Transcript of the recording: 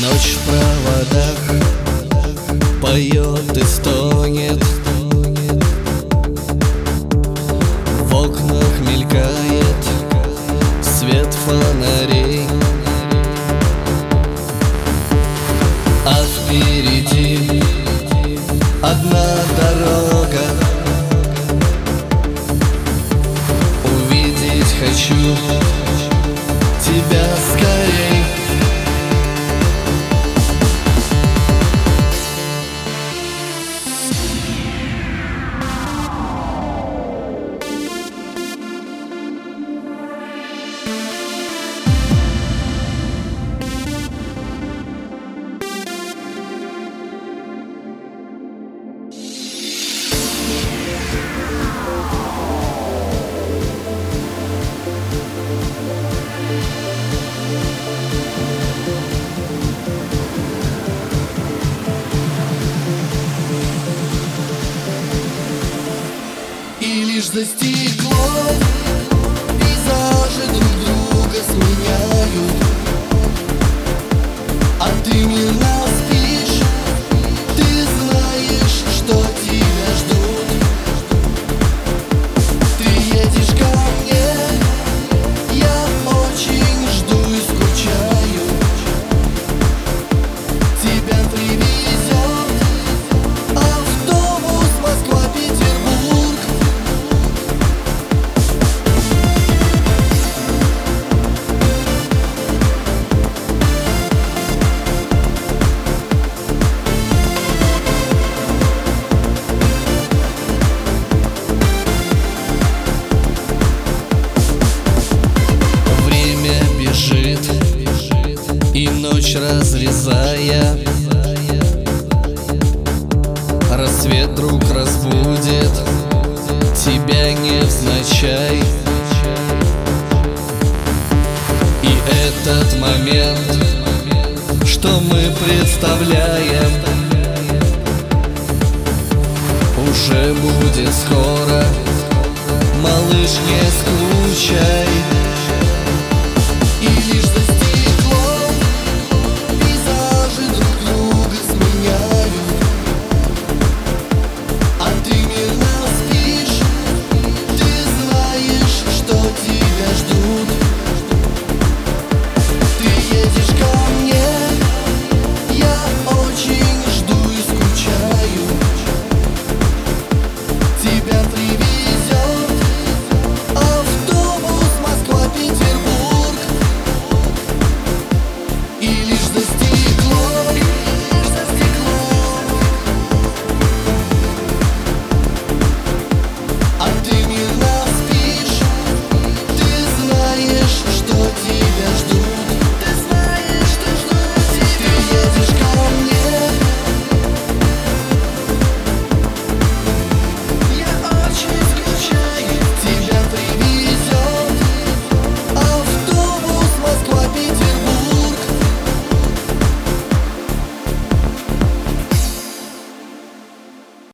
Ночь в проводах поет и историю. фонарей. А впереди одна дорога. И лишь за стеклом Пейзажи друг друга сменяют. А ты не ночь разрезая. Рассвет вдруг разбудит Тебя невзначай. И этот момент Что мы представляем Уже будет скоро. Малыш, не скучай